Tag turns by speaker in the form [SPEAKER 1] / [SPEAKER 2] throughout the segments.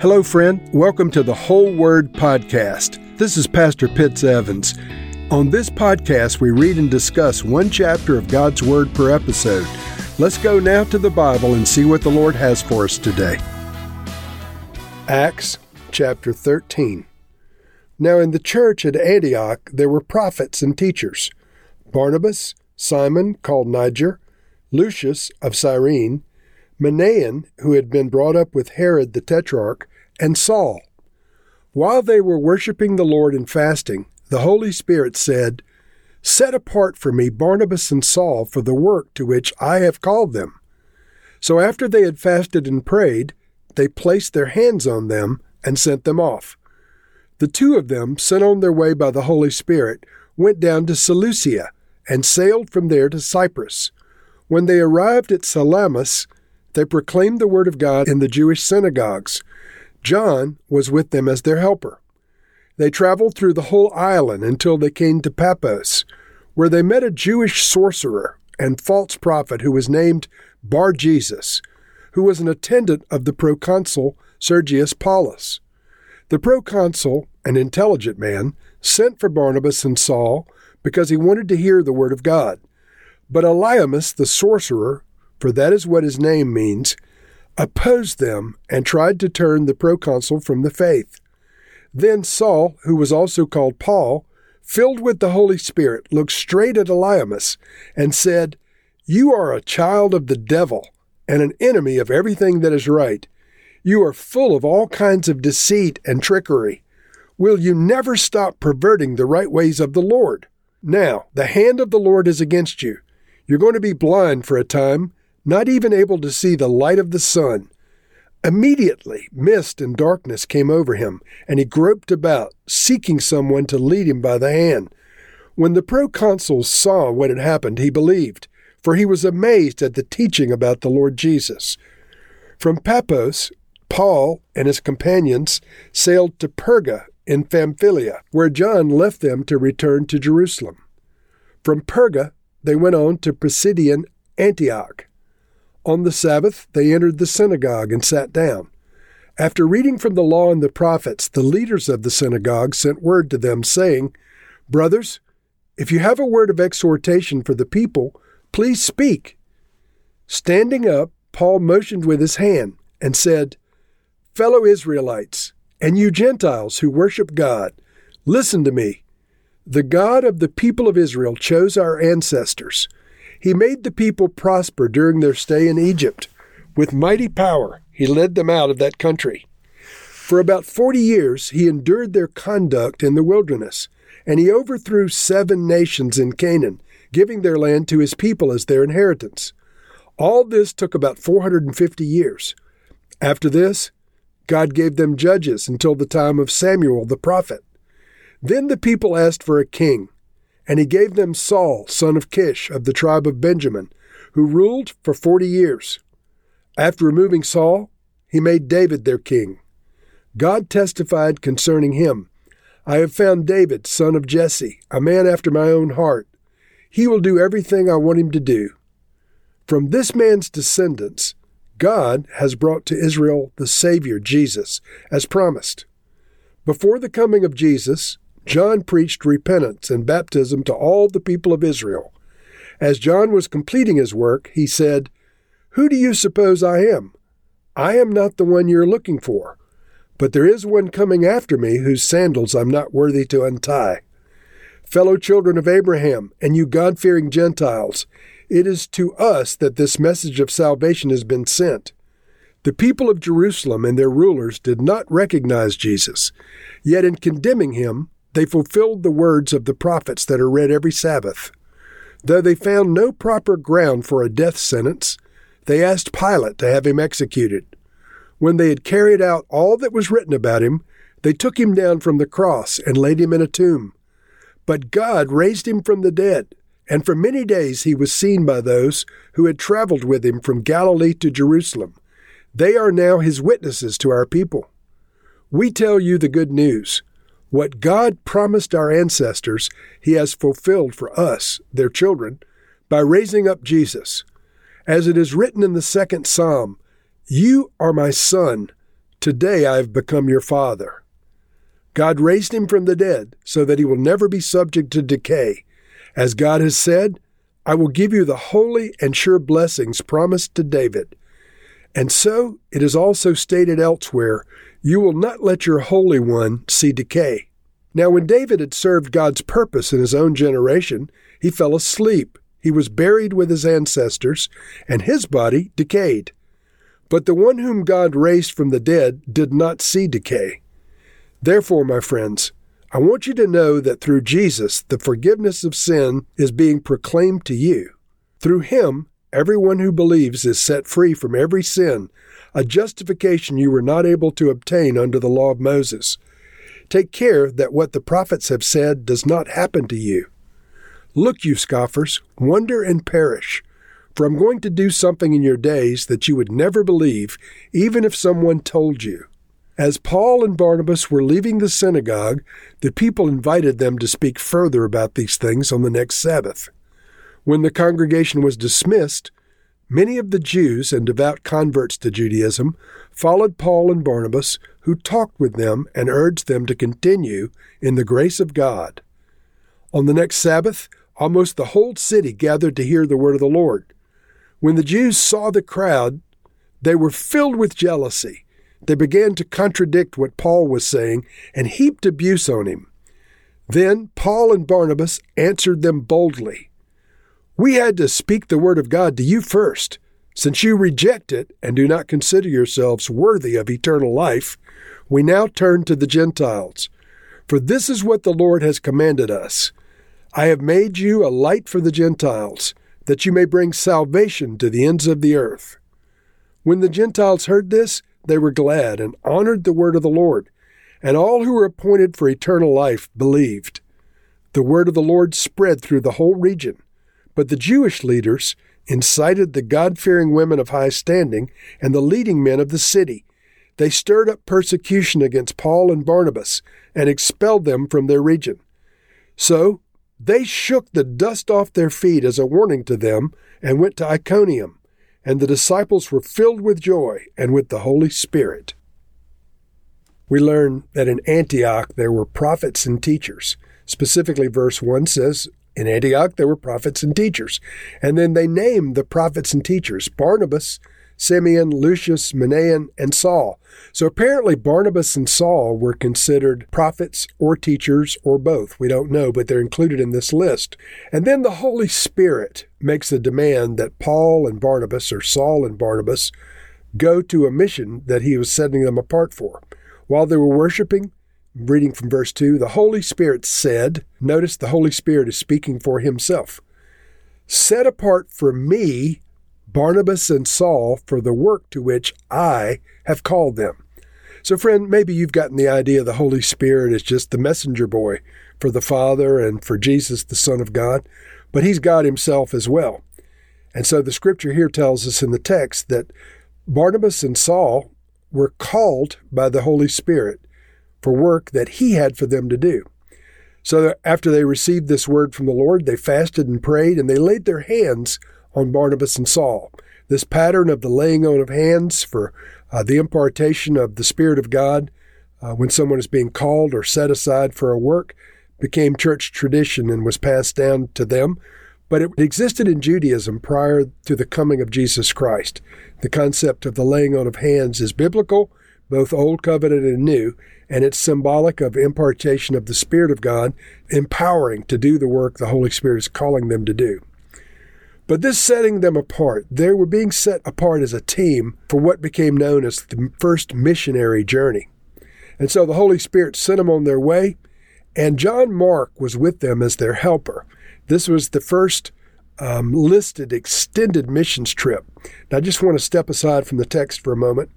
[SPEAKER 1] Hello, friend. Welcome to the Whole Word Podcast. This is Pastor Pitts Evans. On this podcast, we read and discuss one chapter of God's Word per episode. Let's go now to the Bible and see what the Lord has for us today. Acts chapter 13. Now, in the church at Antioch, there were prophets and teachers Barnabas, Simon, called Niger, Lucius of Cyrene, Manaen, who had been brought up with Herod the Tetrarch, and Saul. While they were worshiping the Lord and fasting, the Holy Spirit said, Set apart for me Barnabas and Saul for the work to which I have called them. So after they had fasted and prayed, they placed their hands on them and sent them off. The two of them, sent on their way by the Holy Spirit, went down to Seleucia and sailed from there to Cyprus. When they arrived at Salamis, they proclaimed the word of God in the Jewish synagogues. John was with them as their helper. They traveled through the whole island until they came to Paphos, where they met a Jewish sorcerer and false prophet who was named Bar Jesus, who was an attendant of the proconsul Sergius Paulus. The proconsul, an intelligent man, sent for Barnabas and Saul because he wanted to hear the word of God. But Elymas the sorcerer, for that is what his name means, opposed them and tried to turn the proconsul from the faith. Then Saul, who was also called Paul, filled with the Holy Spirit, looked straight at Elymas and said, You are a child of the devil and an enemy of everything that is right. You are full of all kinds of deceit and trickery. Will you never stop perverting the right ways of the Lord? Now, the hand of the Lord is against you. You're going to be blind for a time not even able to see the light of the sun. Immediately, mist and darkness came over him, and he groped about, seeking someone to lead him by the hand. When the proconsul saw what had happened, he believed, for he was amazed at the teaching about the Lord Jesus. From Paphos, Paul and his companions sailed to Perga in Pamphylia, where John left them to return to Jerusalem. From Perga, they went on to Pisidian Antioch. On the Sabbath, they entered the synagogue and sat down. After reading from the law and the prophets, the leaders of the synagogue sent word to them, saying, Brothers, if you have a word of exhortation for the people, please speak. Standing up, Paul motioned with his hand and said, Fellow Israelites, and you Gentiles who worship God, listen to me. The God of the people of Israel chose our ancestors he made the people prosper during their stay in Egypt. With mighty power, he led them out of that country. For about forty years, he endured their conduct in the wilderness, and he overthrew seven nations in Canaan, giving their land to his people as their inheritance. All this took about 450 years. After this, God gave them judges until the time of Samuel the prophet. Then the people asked for a king, and he gave them Saul, son of Kish, of the tribe of Benjamin, who ruled for forty years. After removing Saul, he made David their king. God testified concerning him I have found David, son of Jesse, a man after my own heart. He will do everything I want him to do. From this man's descendants, God has brought to Israel the Savior, Jesus, as promised. Before the coming of Jesus, John preached repentance and baptism to all the people of Israel. As John was completing his work, he said, Who do you suppose I am? I am not the one you're looking for, but there is one coming after me whose sandals I'm not worthy to untie. Fellow children of Abraham, and you God fearing Gentiles, it is to us that this message of salvation has been sent. The people of Jerusalem and their rulers did not recognize Jesus, yet in condemning him, they fulfilled the words of the prophets that are read every Sabbath. Though they found no proper ground for a death sentence, they asked Pilate to have him executed. When they had carried out all that was written about him, they took him down from the cross and laid him in a tomb. But God raised him from the dead, and for many days he was seen by those who had traveled with him from Galilee to Jerusalem. They are now his witnesses to our people. We tell you the good news. What God promised our ancestors, He has fulfilled for us, their children, by raising up Jesus. As it is written in the second psalm, You are my son. Today I have become your father. God raised him from the dead so that he will never be subject to decay. As God has said, I will give you the holy and sure blessings promised to David. And so it is also stated elsewhere, You will not let your Holy One see decay. Now, when David had served God's purpose in his own generation, he fell asleep. He was buried with his ancestors, and his body decayed. But the one whom God raised from the dead did not see decay. Therefore, my friends, I want you to know that through Jesus, the forgiveness of sin is being proclaimed to you. Through him, everyone who believes is set free from every sin, a justification you were not able to obtain under the law of Moses. Take care that what the prophets have said does not happen to you. Look, you scoffers, wonder and perish. For I'm going to do something in your days that you would never believe, even if someone told you. As Paul and Barnabas were leaving the synagogue, the people invited them to speak further about these things on the next Sabbath. When the congregation was dismissed, many of the Jews and devout converts to Judaism followed Paul and Barnabas, who talked with them and urged them to continue in the grace of God. On the next Sabbath, almost the whole city gathered to hear the word of the Lord. When the Jews saw the crowd, they were filled with jealousy. They began to contradict what Paul was saying and heaped abuse on him. Then Paul and Barnabas answered them boldly We had to speak the word of God to you first. Since you reject it and do not consider yourselves worthy of eternal life, we now turn to the Gentiles. For this is what the Lord has commanded us I have made you a light for the Gentiles that you may bring salvation to the ends of the earth. When the Gentiles heard this, they were glad and honored the word of the Lord, and all who were appointed for eternal life believed. The word of the Lord spread through the whole region, but the Jewish leaders incited the God fearing women of high standing and the leading men of the city. They stirred up persecution against Paul and Barnabas and expelled them from their region. So they shook the dust off their feet as a warning to them and went to Iconium, and the disciples were filled with joy and with the Holy Spirit. We learn that in Antioch there were prophets and teachers. Specifically, verse 1 says, In Antioch there were prophets and teachers. And then they named the prophets and teachers Barnabas, Simeon, Lucius, Manaen, and Saul. So apparently Barnabas and Saul were considered prophets or teachers or both. We don't know, but they're included in this list. And then the Holy Spirit makes a demand that Paul and Barnabas, or Saul and Barnabas, go to a mission that he was setting them apart for. While they were worshiping, reading from verse 2, the Holy Spirit said, notice the Holy Spirit is speaking for himself, set apart for me Barnabas and Saul for the work to which I have called them. So, friend, maybe you've gotten the idea the Holy Spirit is just the messenger boy for the Father and for Jesus, the Son of God, but he's God himself as well. And so the scripture here tells us in the text that Barnabas and Saul were called by the Holy Spirit for work that he had for them to do. So after they received this word from the Lord, they fasted and prayed and they laid their hands on Barnabas and Saul. This pattern of the laying on of hands for uh, the impartation of the Spirit of God uh, when someone is being called or set aside for a work became church tradition and was passed down to them. But it existed in Judaism prior to the coming of Jesus Christ. The concept of the laying on of hands is biblical, both Old Covenant and New, and it's symbolic of impartation of the Spirit of God, empowering to do the work the Holy Spirit is calling them to do. But this setting them apart, they were being set apart as a team for what became known as the first missionary journey. And so the Holy Spirit sent them on their way, and John Mark was with them as their helper. This was the first um, listed extended missions trip. Now, I just want to step aside from the text for a moment.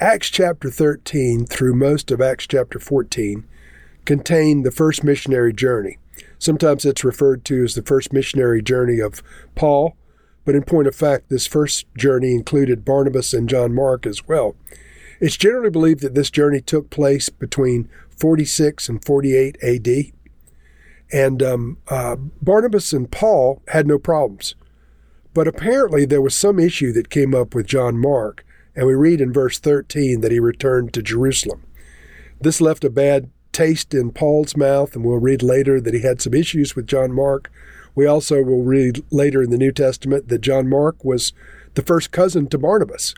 [SPEAKER 1] Acts chapter 13 through most of Acts chapter 14 contain the first missionary journey. Sometimes it's referred to as the first missionary journey of Paul, but in point of fact, this first journey included Barnabas and John Mark as well. It's generally believed that this journey took place between 46 and 48 AD. And um, uh, Barnabas and Paul had no problems. But apparently, there was some issue that came up with John Mark and we read in verse 13 that he returned to Jerusalem. This left a bad taste in Paul's mouth, and we'll read later that he had some issues with John Mark. We also will read later in the New Testament that John Mark was the first cousin to Barnabas.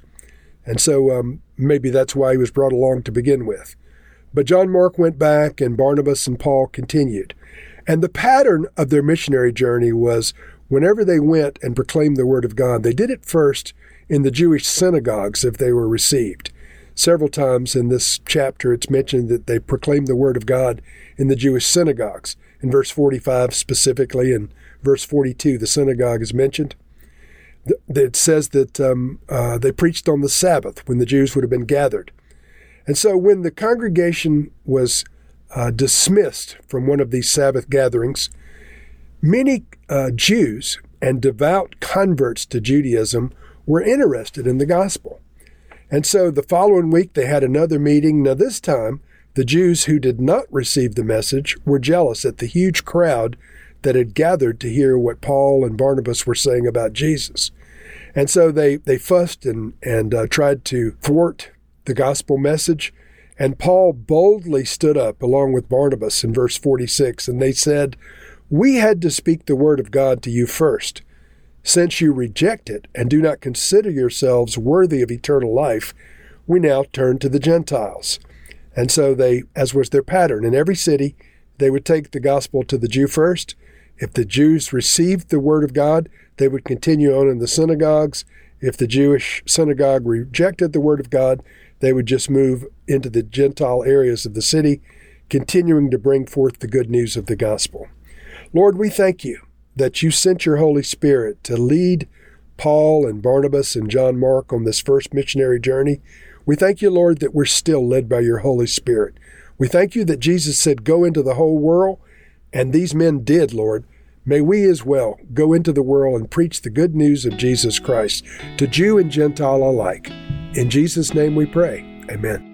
[SPEAKER 1] And so um, maybe that's why he was brought along to begin with. But John Mark went back, and Barnabas and Paul continued. And the pattern of their missionary journey was whenever they went and proclaimed the word of God, they did it first in the Jewish synagogues if they were received. Several times in this chapter, it's mentioned that they proclaimed the word of God in the Jewish synagogues. In verse 45 specifically, and verse 42, the synagogue is mentioned. It says that um, uh, they preached on the Sabbath when the Jews would have been gathered. And so when the congregation was uh, dismissed from one of these Sabbath gatherings, many uh, Jews and devout converts to Judaism were interested in the gospel. And so the following week they had another meeting. Now, this time, the Jews who did not receive the message were jealous at the huge crowd that had gathered to hear what Paul and Barnabas were saying about Jesus. And so they, they fussed and, and uh, tried to thwart the gospel message. And Paul boldly stood up along with Barnabas in verse 46, and they said, We had to speak the word of God to you first. Since you reject it and do not consider yourselves worthy of eternal life, we now turn to the Gentiles. And so they, as was their pattern in every city, they would take the gospel to the Jew first. If the Jews received the word of God, they would continue on in the synagogues. If the Jewish synagogue rejected the word of God, they would just move into the Gentile areas of the city, continuing to bring forth the good news of the gospel. Lord, we thank you that you sent your Holy Spirit to lead Paul and Barnabas and John Mark on this first missionary journey. We thank you, Lord, that we're still led by your Holy Spirit. We thank you that Jesus said, Go into the whole world, and these men did, Lord. May we as well go into the world and preach the good news of Jesus Christ to Jew and Gentile alike. In Jesus' name we pray. Amen.